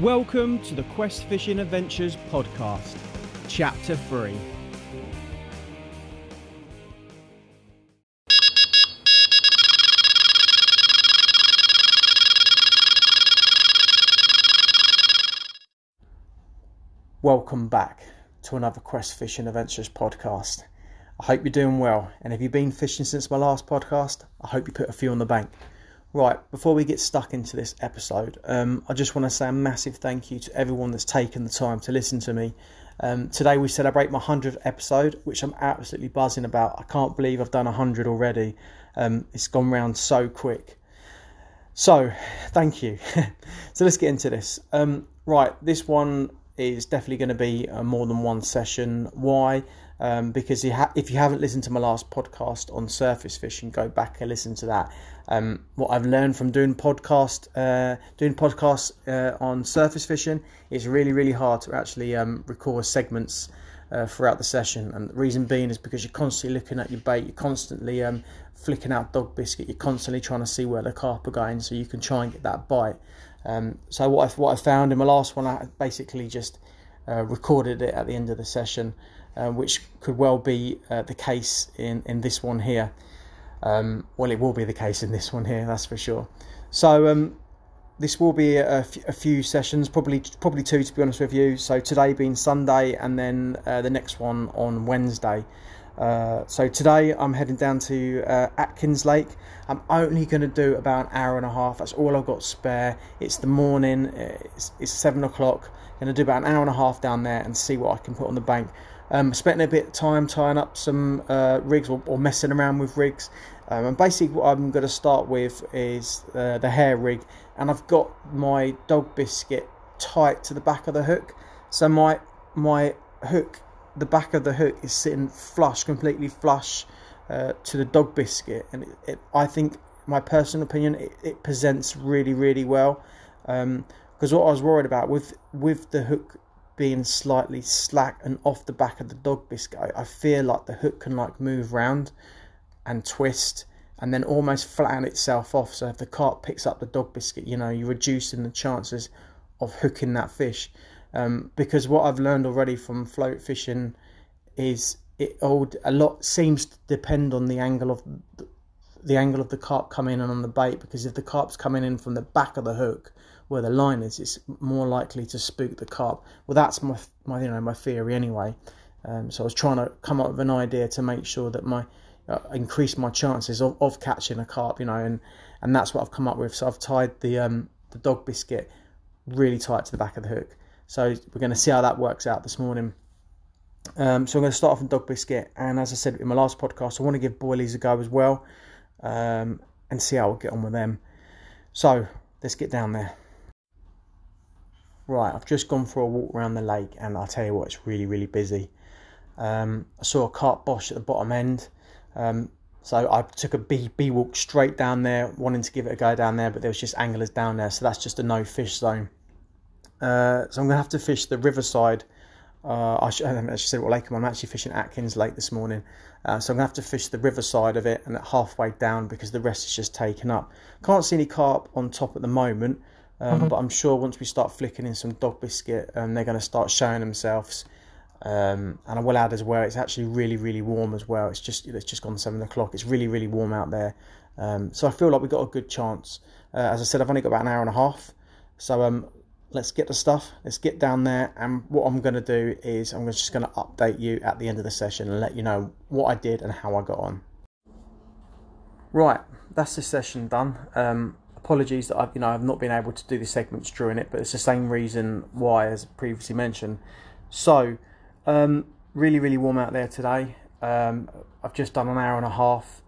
Welcome to the Quest Fishing Adventures podcast, Chapter 3. Welcome back to another Quest Fishing Adventures podcast. I hope you're doing well, and if you've been fishing since my last podcast, I hope you put a few on the bank. Right, before we get stuck into this episode, um, I just want to say a massive thank you to everyone that's taken the time to listen to me. Um, today we celebrate my 100th episode, which I'm absolutely buzzing about. I can't believe I've done 100 already. Um, it's gone round so quick. So, thank you. so let's get into this. Um, right, this one is definitely going to be uh, more than one session. Why? Um, because you ha- if you haven't listened to my last podcast on surface fishing, go back and listen to that. Um, what I've learned from doing podcast, uh, doing podcasts uh, on surface fishing, is really really hard to actually um, record segments uh, throughout the session. And the reason being is because you're constantly looking at your bait, you're constantly um, flicking out dog biscuit, you're constantly trying to see where the carp are going, so you can try and get that bite. Um, so what I what I found in my last one, I basically just uh, recorded it at the end of the session, uh, which could well be uh, the case in in this one here. Um, well, it will be the case in this one here, that's for sure. So um, this will be a, f- a few sessions, probably probably two to be honest with you. So today being Sunday, and then uh, the next one on Wednesday. Uh, so today I'm heading down to uh, Atkins Lake. I'm only going to do about an hour and a half. That's all I've got spare. It's the morning. It's, it's seven o'clock. Going to do about an hour and a half down there and see what I can put on the bank. Um, spending a bit of time tying up some uh, rigs or, or, messing around with rigs. Um, and basically, what I'm going to start with is uh, the hair rig, and I've got my dog biscuit tight to the back of the hook. So my my hook the back of the hook is sitting flush, completely flush uh, to the dog biscuit, and it, it, I think, my personal opinion, it, it presents really, really well. Because um, what I was worried about with with the hook being slightly slack and off the back of the dog biscuit, I, I feel like the hook can like move round and twist and then almost flatten itself off. So if the carp picks up the dog biscuit, you know, you're reducing the chances of hooking that fish. Um, because what I've learned already from float fishing is it all a lot seems to depend on the angle of the, the angle of the carp coming in on the bait. Because if the carp's coming in from the back of the hook where the line is, it's more likely to spook the carp. Well, that's my my you know my theory anyway. Um, so I was trying to come up with an idea to make sure that my uh, increase my chances of, of catching a carp, you know, and and that's what I've come up with. So I've tied the um the dog biscuit really tight to the back of the hook. So we're going to see how that works out this morning. Um, so I'm going to start off with dog biscuit, and as I said in my last podcast, I want to give boilies a go as well, um, and see how we get on with them. So let's get down there. Right, I've just gone for a walk around the lake, and I'll tell you what, it's really, really busy. Um, I saw a carp bosch at the bottom end, um, so I took a bee, bee walk straight down there, wanting to give it a go down there, but there was just anglers down there, so that's just a no fish zone. Uh, so I'm going to have to fish the riverside. Uh, I, should, I actually said what lake I'm actually fishing Atkins Lake this morning. Uh, so I'm going to have to fish the riverside of it and halfway down because the rest is just taken up. Can't see any carp on top at the moment, um, mm-hmm. but I'm sure once we start flicking in some dog biscuit, um, they're going to start showing themselves. Um, and I will add as well, it's actually really, really warm as well. It's just it's just gone seven o'clock. It's really, really warm out there. Um, so I feel like we've got a good chance. Uh, as I said, I've only got about an hour and a half. So um, let's get the stuff. Let's get down there. And what i'm going to do is i'm just going to update you at the end of the session and let you know what i did and how i got on. Right that's the session done. Um, apologies that i've you know i've not been able to do the segments during it but it's the same reason why as previously mentioned. So um, really really warm out there today. Um, i've just done an hour and a half.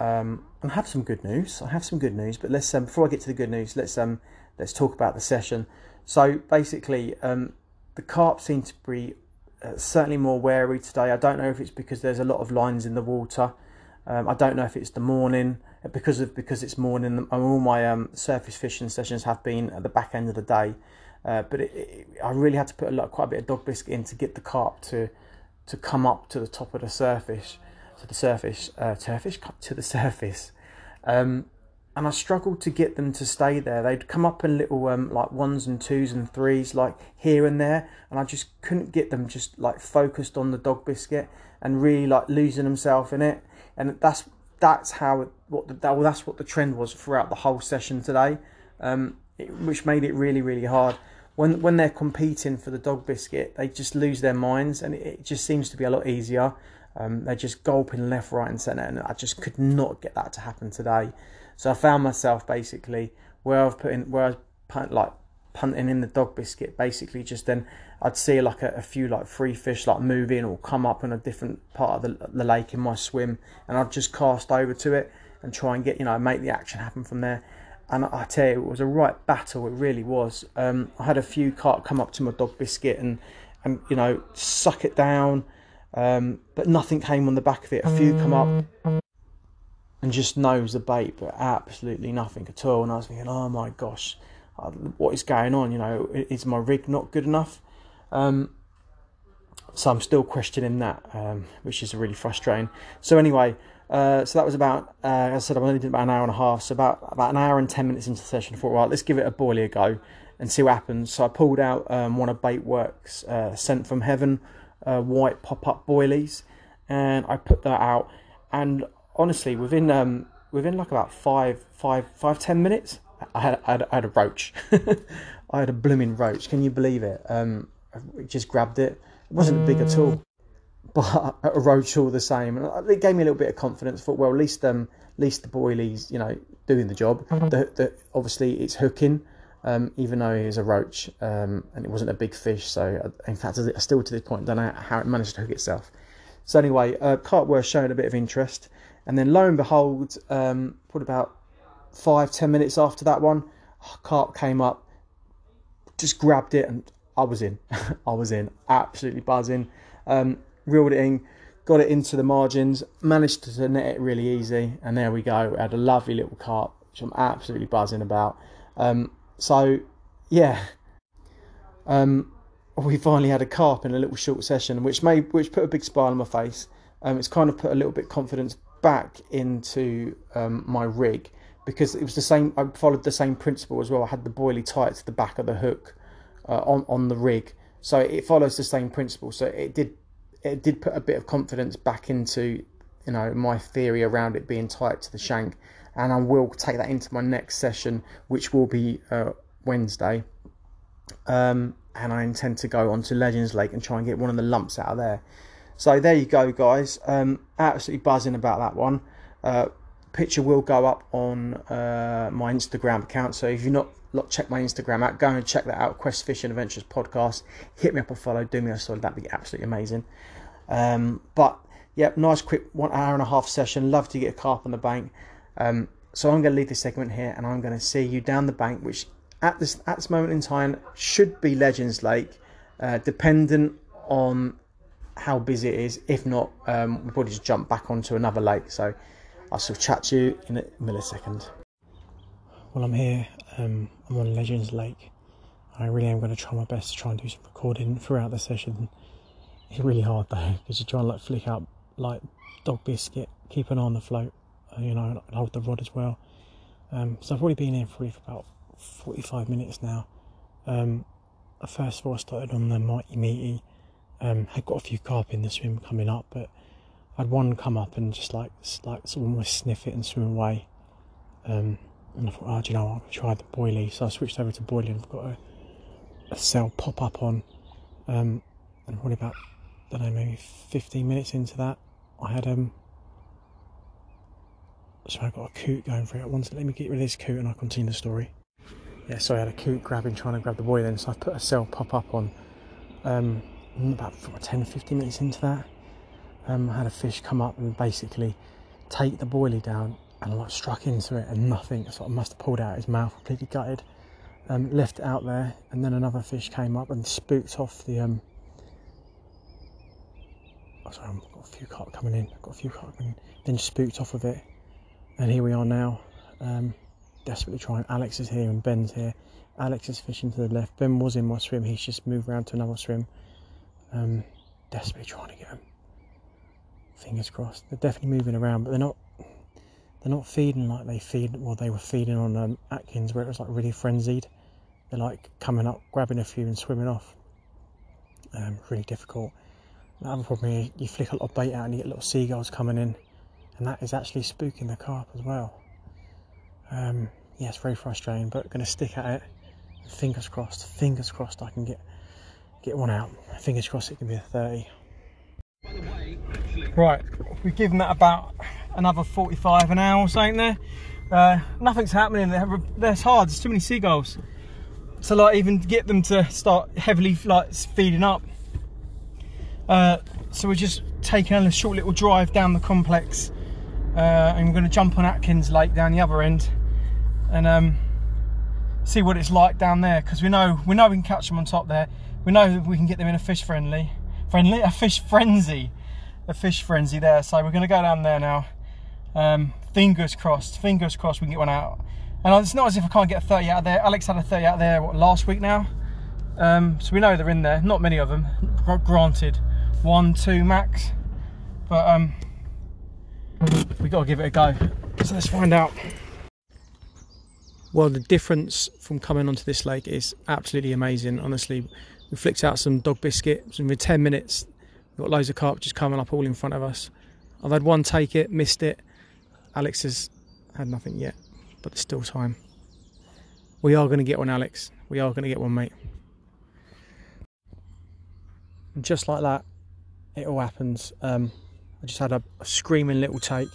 Um, and have some good news. I have some good news, but let's um, before I get to the good news, let's um, let's talk about the session. So basically, um, the carp seem to be uh, certainly more wary today. I don't know if it's because there's a lot of lines in the water. Um, I don't know if it's the morning uh, because of because it's morning. All my um, surface fishing sessions have been at the back end of the day, uh, but it, it, I really had to put a lot, quite a bit of dog biscuit in to get the carp to to come up to the top of the surface, to the surface, uh, surface to the surface. Um, and I struggled to get them to stay there. They'd come up in little um, like ones and twos and threes, like here and there, and I just couldn't get them just like focused on the dog biscuit and really like losing themselves in it. And that's that's how what the, that, well, that's what the trend was throughout the whole session today, um, it, which made it really really hard. When when they're competing for the dog biscuit, they just lose their minds, and it, it just seems to be a lot easier. Um, they're just gulping left, right, and centre, and I just could not get that to happen today. So I found myself basically where I've put in where I was punt, like punting in the dog biscuit. Basically, just then I'd see like a, a, few like free fish like move in or come up in a different part of the, the lake in my swim, and I'd just cast over to it and try and get you know make the action happen from there. And I tell you, it was a right battle. It really was. Um, I had a few carp come up to my dog biscuit and and you know suck it down, um, but nothing came on the back of it. A few come up and just nose the bait, but absolutely nothing at all. And I was thinking, oh my gosh, what is going on? You know, is my rig not good enough? Um, so I'm still questioning that, um, which is really frustrating. So anyway, uh, so that was about, uh, as I said, I only did about an hour and a half. So about about an hour and ten minutes into the session, I thought, right, let's give it a boilie go and see what happens. So I pulled out um, one of Baitworks uh, sent from heaven uh, white pop up boilies, and I put that out. And honestly, within um, within like about five, five, five, ten minutes, I had, I had, I had a roach. I had a blooming roach. Can you believe it? Um, I just grabbed it. It wasn't big at all, but a roach all the same. And it gave me a little bit of confidence. Thought, well, at least um, at least the boilie's, you know, doing the job. Mm-hmm. The, the, obviously it's hooking. Um, even though he was a roach um, and it wasn't a big fish. So, in fact, I still to this point don't know how it managed to hook itself. So, anyway, uh, Cartworth showed a bit of interest. And then lo and behold, um, put about five, ten minutes after that one, carp came up, just grabbed it, and I was in. I was in, absolutely buzzing. Um, reeled it in, got it into the margins, managed to net it really easy, and there we go. We had a lovely little carp, which I'm absolutely buzzing about. Um, so, yeah, um, we finally had a carp in a little short session, which made which put a big smile on my face. Um, it's kind of put a little bit confidence back into um, my rig because it was the same. I followed the same principle as well. I had the boilie tight to the back of the hook uh, on on the rig, so it follows the same principle. So it did it did put a bit of confidence back into you know my theory around it being tight to the shank, and I will take that into my next session, which will be uh, Wednesday. Um, and I intend to go on to Legends Lake and try and get one of the lumps out of there. So there you go, guys. Um, absolutely buzzing about that one. Uh, picture will go up on uh, my Instagram account. So if you've not, checked my Instagram out, go and check that out. Quest Fishing Adventures podcast. Hit me up a follow. Do me a solid. That'd be absolutely amazing. Um, but yep, nice quick one hour and a half session. Love to get a carp on the bank. Um, so I'm going to leave this segment here, and I'm going to see you down the bank, which at this at this moment in time should be Legends Lake, uh, dependent on how busy it is. If not, um, we'll probably just jump back onto another lake. So I shall chat to you in a millisecond. Well, I'm here. Um, I'm on Legends Lake. I really am going to try my best to try and do some recording throughout the session. It's really hard though because you try and like flick up like dog biscuit, keep an eye on the float, uh, you know, and hold the rod as well. Um, so I've already been here for about 45 minutes now. Um, first of all, I started on the Mighty Meaty um, had got a few carp in the swim coming up, but I had one come up and just like like almost sniff it and swim away. Um, and I thought, oh, do you know, I'll try the boilie. So I switched over to boilie. And I've got a, a cell pop up on, um, and probably about I don't know, maybe 15 minutes into that, I had um. So I got a coot going for it. Once let me get rid of this coot and I'll continue the story. Yeah, so I had a coot grabbing, trying to grab the boy then. So I put a cell pop up on. Um, about 10 15 minutes into that, um, I had a fish come up and basically take the boilie down and like struck into it and nothing. So I must have pulled out his mouth, completely gutted. Um, left it out there, and then another fish came up and spooked off the. Um, oh, sorry, I've got a few carp coming in. I've got a few carp coming in. Then spooked off of it, and here we are now, um, desperately trying. Alex is here and Ben's here. Alex is fishing to the left. Ben was in my swim. He's just moved around to another swim. Um, desperately trying to get them. Fingers crossed. They're definitely moving around, but they're not. they're not feeding like they feed. Well, they were feeding on um, Atkins, where it was like really frenzied. They're like coming up, grabbing a few, and swimming off. Um, really difficult. The other problem is you flick a lot of bait out and you get little seagulls coming in, and that is actually spooking the carp as well. Um, yeah, it's very frustrating, but going to stick at it. Fingers crossed. Fingers crossed I can get get one out. Fingers crossed it can be a 30. Right, we've given that about another 45 an hour or there. Uh, nothing's happening. That's hard. There's too many seagulls to like even get them to start heavily like feeding up. Uh, so we're just taking a short little drive down the complex, uh, and we're going to jump on Atkins Lake down the other end, and um, see what it's like down there. Because we know we know we can catch them on top there. We know we can get them in a fish friendly, friendly, a fish frenzy, a fish frenzy there. So we're going to go down there now. Um, fingers crossed, fingers crossed we can get one out. And it's not as if I can't get a 30 out there. Alex had a 30 out there what, last week now. Um, so we know they're in there. Not many of them, granted. One, two max. But um, we got to give it a go. So let's find out. Well, the difference from coming onto this lake is absolutely amazing. Honestly, we flicked out some dog biscuits, and within 10 minutes, we've got loads of carp just coming up all in front of us. I've had one take it, missed it. Alex has had nothing yet but there's still time. We are going to get one, Alex. We are going to get one, mate. And just like that, it all happens. Um, I just had a, a screaming little take.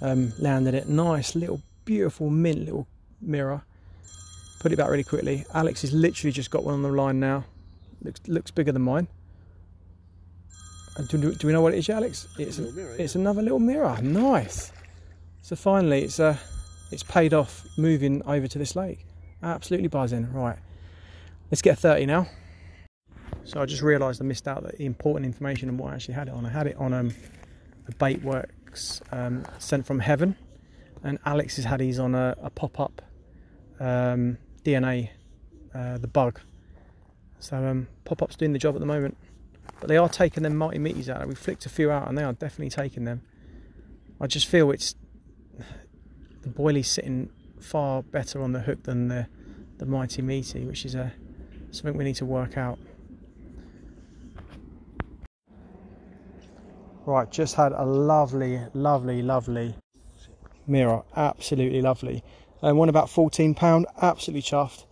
Um, landed it. Nice little, beautiful, mint little mirror. Put it back really quickly. Alex has literally just got one on the line now. Looks looks bigger than mine. Uh, do, do, we know what it is, Alex? It's, a, mirror, it's yeah. another little mirror. Nice. So finally, it's a it's paid off moving over to this lake. Absolutely buzzing. Right, let's get a 30 now. So I just realised I missed out the important information and what I actually had it on. I had it on um, a Baitworks um, sent from heaven, and Alex has had his on a, a pop-up um, DNA, uh, the bug. So um, pop-up's doing the job at the moment, but they are taking them multi out. We flicked a few out, and they are definitely taking them. I just feel it's the boilie's sitting far better on the hook than the, the mighty meaty, which is a something we need to work out. Right, just had a lovely, lovely, lovely mirror. Absolutely lovely. And one about £14, absolutely chuffed.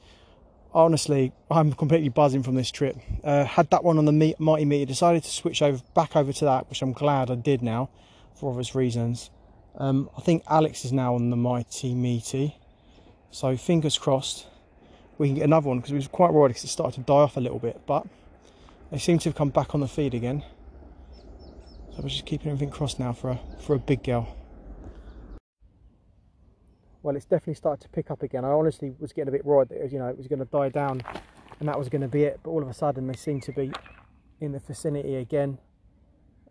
Honestly, I'm completely buzzing from this trip. Uh, had that one on the Mighty Meaty, decided to switch over back over to that, which I'm glad I did now for obvious reasons. Um, I think Alex is now on the Mighty Meaty. So fingers crossed we can get another one because we was quite worried because it started to die off a little bit. But they seem to have come back on the feed again. So we're just keeping everything crossed now for a, for a big girl. Well, it's definitely started to pick up again. I honestly was getting a bit worried that you know, it was going to die down and that was going to be it. But all of a sudden they seem to be in the vicinity again.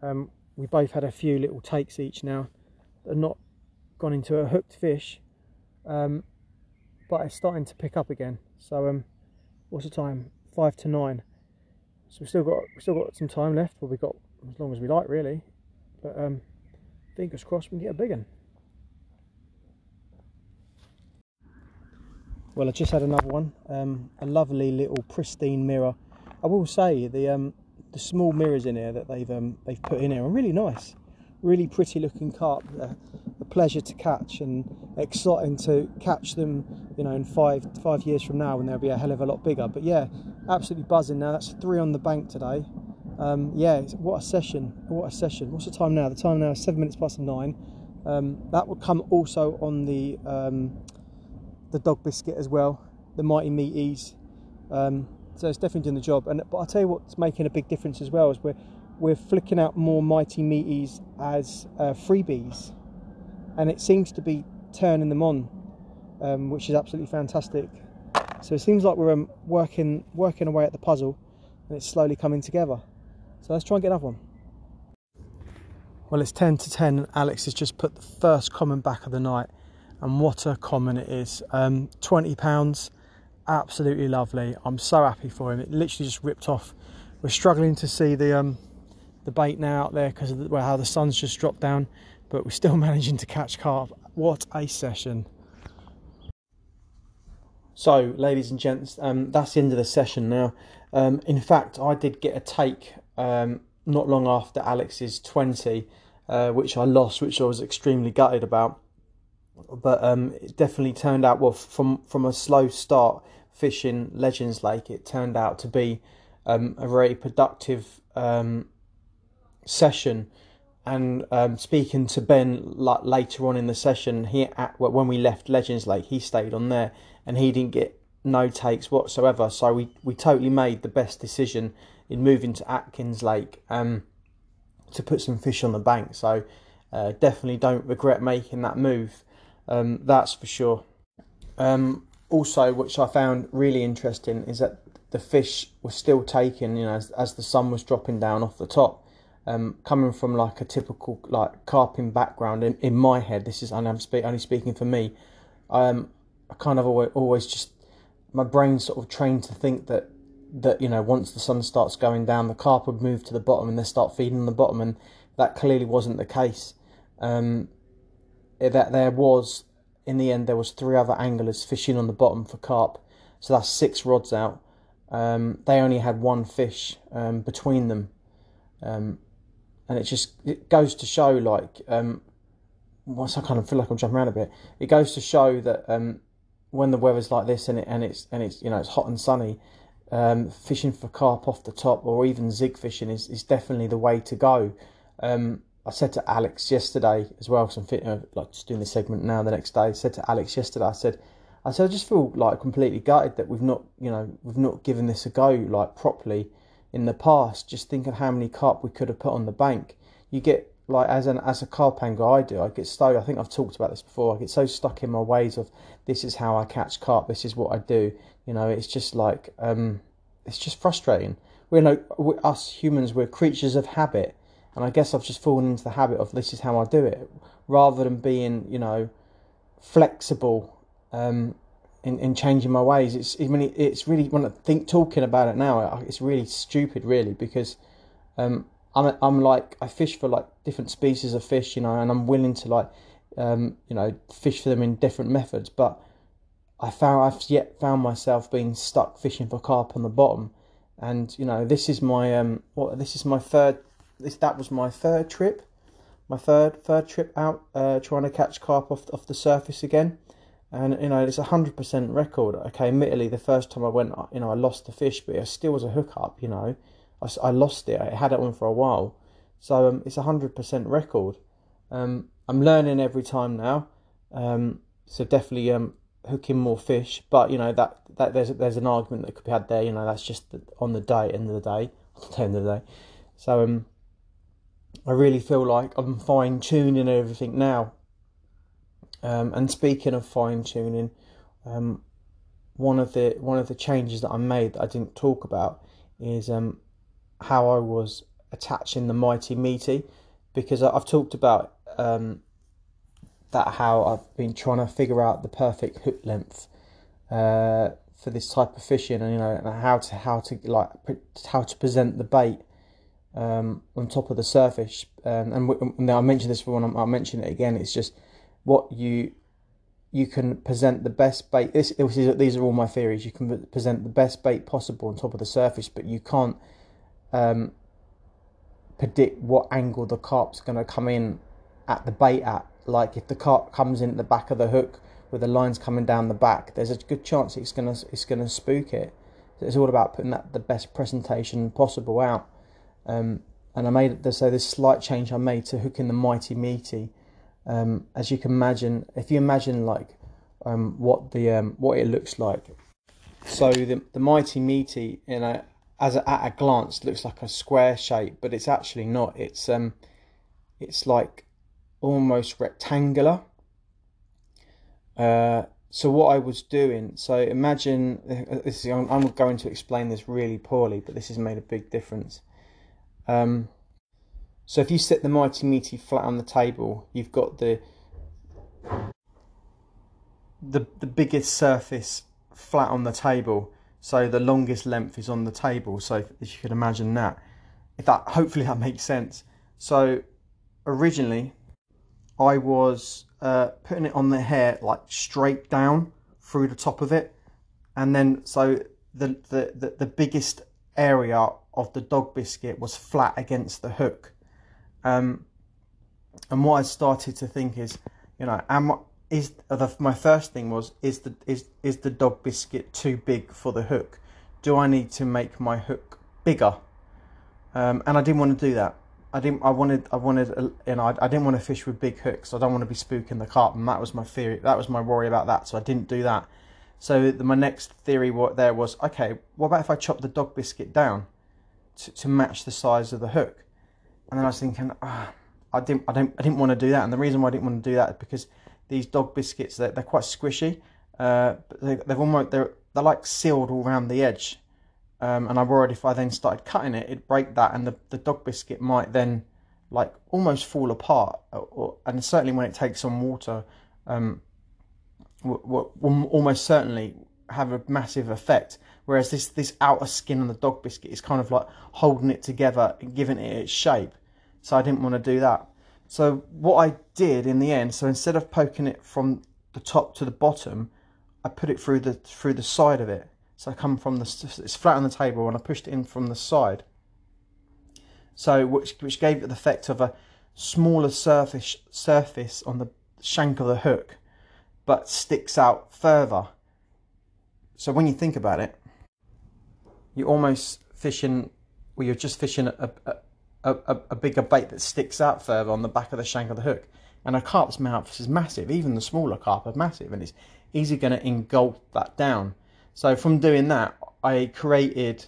Um, we both had a few little takes each now are not gone into a hooked fish um, but it's starting to pick up again so um, what's the time five to nine so we've still got we've still got some time left but we've got as long as we like really but um, fingers crossed we can get a big one well I just had another one um, a lovely little pristine mirror I will say the um, the small mirrors in here that they've um, they've put in here are really nice really pretty looking carp. a pleasure to catch and exciting to catch them, you know, in five five years from now when they'll be a hell of a lot bigger. But yeah, absolutely buzzing now. That's three on the bank today. Um, yeah, what a session! What a session! What's the time now? The time now is seven minutes past nine. Um, that will come also on the um, the dog biscuit as well, the mighty meaties. Um, so it's definitely doing the job. And but I'll tell you what's making a big difference as well is we're we're flicking out more mighty meaties as uh, freebies, and it seems to be turning them on, um, which is absolutely fantastic. So it seems like we're um, working working away at the puzzle, and it's slowly coming together. So let's try and get another one. Well, it's 10 to 10, and Alex has just put the first common back of the night, and what a common it is. Um, 20 pounds, absolutely lovely. I'm so happy for him. It literally just ripped off. We're struggling to see the um, the bait now out there because of the, well, how the sun's just dropped down. but we're still managing to catch carp. What a session! So, ladies and gents, um, that's the end of the session now. Um, in fact, I did get a take um, not long after Alex's 20, uh, which I lost, which I was extremely gutted about. But um, it definitely turned out, well, from, from a slow start fishing Legends Lake, it turned out to be um, a very productive um, session. And um, speaking to Ben like, later on in the session, he at, when we left Legends Lake, he stayed on there and he didn't get no takes whatsoever. So we, we totally made the best decision in moving to Atkins Lake um, to put some fish on the bank. So uh, definitely don't regret making that move. Um, that's for sure. Um, also, which I found really interesting is that the fish were still taken, you know, as, as the sun was dropping down off the top. Um, coming from like a typical like carping background in, in my head, this is and I'm spe- only speaking for me. Um, I kind of always, always just my brain sort of trained to think that that you know once the sun starts going down, the carp would move to the bottom and they start feeding on the bottom, and that clearly wasn't the case. Um, that there was in the end there was three other anglers fishing on the bottom for carp, so that's six rods out. Um, they only had one fish um, between them, um, and it just it goes to show like um, once I kind of feel like I'm jumping around a bit. It goes to show that um, when the weather's like this and it and it's and it's you know it's hot and sunny, um, fishing for carp off the top or even zig fishing is, is definitely the way to go. Um, I said to Alex yesterday as well, because I'm uh, like just doing this segment now. The next day, I said to Alex yesterday, I said, I said I just feel like completely gutted that we've not, you know, we've not given this a go like properly in the past. Just think of how many carp we could have put on the bank. You get like as an as a carp angler I do, I get so I think I've talked about this before. I get so stuck in my ways of this is how I catch carp. This is what I do. You know, it's just like um, it's just frustrating. We're like we're, us humans. We're creatures of habit, and I guess I've just fallen into the habit of this is how I do it, rather than being you know flexible um, in in changing my ways. It's I mean it's really when I think talking about it now, it's really stupid, really, because um, I'm I'm like I fish for like different species of fish, you know, and I'm willing to like um, you know fish for them in different methods. But I found I've yet found myself being stuck fishing for carp on the bottom, and you know this is my um what this is my third this that was my third trip, my third third trip out uh, trying to catch carp off off the surface again. And you know it's a hundred percent record. Okay, admittedly, the first time I went, you know, I lost the fish, but it still was a hookup. You know, I, I lost it. I had it on for a while, so um, it's a hundred percent record. Um, I'm learning every time now, um, so definitely um, hooking more fish. But you know that that there's there's an argument that could be had there. You know that's just on the day, end of the day, end of the day. So um, I really feel like I'm fine tuning everything now. Um, and speaking of fine tuning, um, one of the one of the changes that I made that I didn't talk about is um, how I was attaching the mighty meaty because I've talked about um, that how I've been trying to figure out the perfect hook length uh, for this type of fishing and you know and how to how to like how to present the bait um, on top of the surface um, and, and I mentioned this before and I'll mention it again it's just what you you can present the best bait this, these are all my theories you can present the best bait possible on top of the surface but you can't um, predict what angle the carp's going to come in at the bait at. Like if the carp comes in at the back of the hook with the lines coming down the back, there's a good chance it's gonna it's gonna spook it. It's all about putting that the best presentation possible out. Um, and I made the, so this slight change I made to hooking the mighty meaty. Um, as you can imagine, if you imagine like um, what the um, what it looks like, so the the mighty meaty in a as a, at a glance looks like a square shape, but it's actually not. It's um, it's like almost rectangular. Uh, so what I was doing, so imagine this. Is, I'm going to explain this really poorly, but this has made a big difference. Um, so if you set the mighty meaty flat on the table, you've got the the the biggest surface flat on the table so the longest length is on the table. So if, if you could imagine that, if that hopefully that makes sense. So originally, I was uh, putting it on the hair like straight down through the top of it, and then so the the the, the biggest area of the dog biscuit was flat against the hook. Um, and what I started to think is, you know, am is the, my first thing was is the is is the dog biscuit too big for the hook? Do I need to make my hook bigger? Um, and I didn't want to do that. I didn't. I wanted. I wanted. You know. I, I didn't want to fish with big hooks. I don't want to be spooking the carp, and that was my theory. That was my worry about that. So I didn't do that. So the, my next theory what there was okay. What about if I chop the dog biscuit down to, to match the size of the hook? And then I was thinking, ah, I didn't. I don't. I didn't want to do that. And the reason why I didn't want to do that is because these dog biscuits they're, they're quite squishy. Uh, they, they've almost they're they're like sealed all around the edge. Um, and I'm worried if I then started cutting it, it'd break that, and the, the dog biscuit might then like almost fall apart. Or, or, and certainly when it takes on water, um, will, will almost certainly have a massive effect. Whereas this this outer skin on the dog biscuit is kind of like holding it together and giving it its shape. So I didn't want to do that. So what I did in the end, so instead of poking it from the top to the bottom, I put it through the through the side of it. So I come from the it's flat on the table and I pushed it in from the side. So which which gave it the effect of a smaller surface surface on the shank of the hook but sticks out further. So when you think about it, you're almost fishing, well, you're just fishing a, a, a, a, bigger bait that sticks out further on the back of the shank of the hook. And a carp's mouth is massive, even the smaller carp are massive, and it's easy going to engulf that down. So from doing that, I created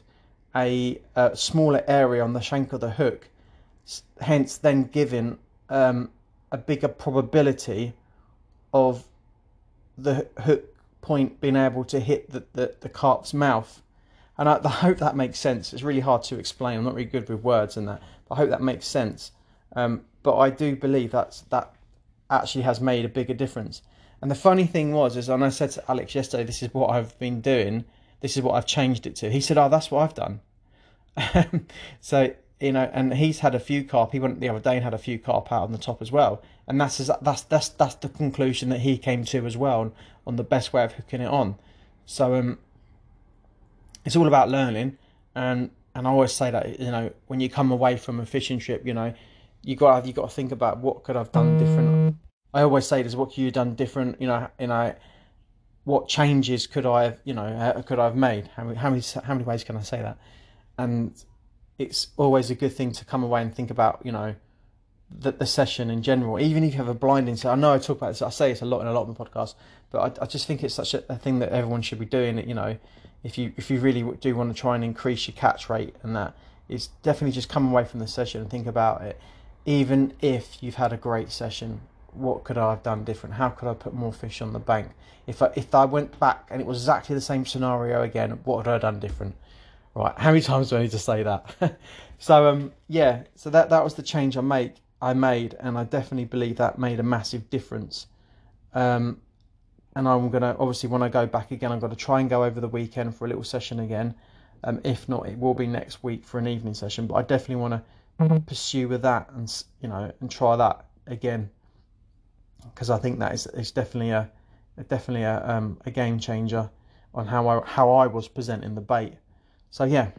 a, a smaller area on the shank of the hook, hence then giving um, a bigger probability of the hook point being able to hit the, the, the carp's mouth. And I, I, hope that makes sense. It's really hard to explain. I'm not really good with words and that, but I hope that makes sense. Um, but I do believe that's that actually has made a bigger difference. And the funny thing was, is when I said to Alex yesterday, this is what I've been doing. This is what I've changed it to. He said, "Oh, that's what I've done." so you know, and he's had a few carp. He went the other day and had a few carp out on the top as well, and that's that's that's that's the conclusion that he came to as well on the best way of hooking it on. So um, it's all about learning, and and I always say that you know when you come away from a fishing trip, you know, you got you got to think about what could I've done different. I always say this: what could you done different? You know, you know, what changes could I have you know could I have made? How many how many how many ways can I say that? And it's always a good thing to come away and think about, you know, the, the session in general. Even if you have a blinding set, I know I talk about this, I say it's a lot in a lot of my podcasts, but I, I just think it's such a, a, thing that everyone should be doing. You know, if you if you really do want to try and increase your catch rate and that, it's definitely just come away from the session and think about it. Even if you've had a great session, what could I have done different? How could I put more fish on the bank? If I, if I went back and it was exactly the same scenario again, what would I have done different? Right, how many times do I need to say that? so um, yeah, so that that was the change I make I made, and I definitely believe that made a massive difference. Um, and I'm gonna obviously when I go back again, I'm gonna try and go over the weekend for a little session again. Um, if not, it will be next week for an evening session. But I definitely want to mm-hmm. pursue with that and you know and try that again because I think that is, is definitely a definitely a um, a game changer on how I how I was presenting the bait. So yeah.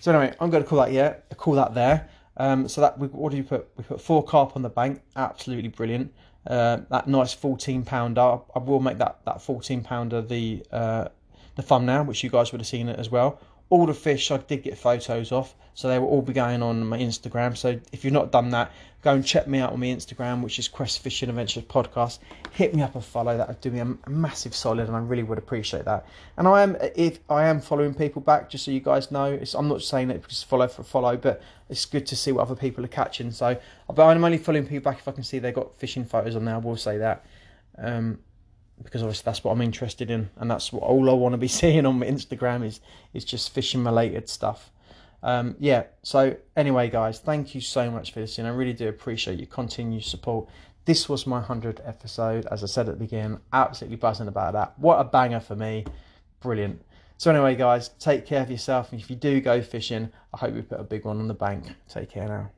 So anyway, I'm going to call that yeah, call that there. Um, so that we, what do you put? We put four carp on the bank. Absolutely brilliant. Uh, that nice 14 pounder. I will make that that 14 pounder the uh, the thumbnail, which you guys would have seen it as well. All the fish I did get photos of, so they will all be going on my Instagram. So if you've not done that, go and check me out on my Instagram, which is Quest Fishing Adventures Podcast. Hit me up and follow. That would do me a massive solid, and I really would appreciate that. And I am if I am following people back, just so you guys know. I'm not saying it because follow for follow, but it's good to see what other people are catching. So, but I'm only following people back if I can see they've got fishing photos on there. I will say that. Um, because obviously that's what I'm interested in, and that's what all I want to be seeing on Instagram is is just fishing related stuff. Um, yeah. So anyway, guys, thank you so much for listening. I really do appreciate your continued support. This was my hundredth episode, as I said at the beginning. Absolutely buzzing about that. What a banger for me! Brilliant. So anyway, guys, take care of yourself, and if you do go fishing, I hope you put a big one on the bank. Take care now.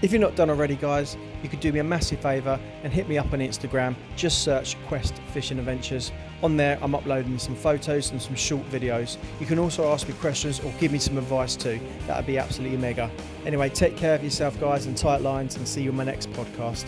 If you're not done already, guys, you could do me a massive favour and hit me up on Instagram. Just search Quest Fishing Adventures. On there, I'm uploading some photos and some short videos. You can also ask me questions or give me some advice too. That'd be absolutely mega. Anyway, take care of yourself, guys, and tight lines, and see you on my next podcast.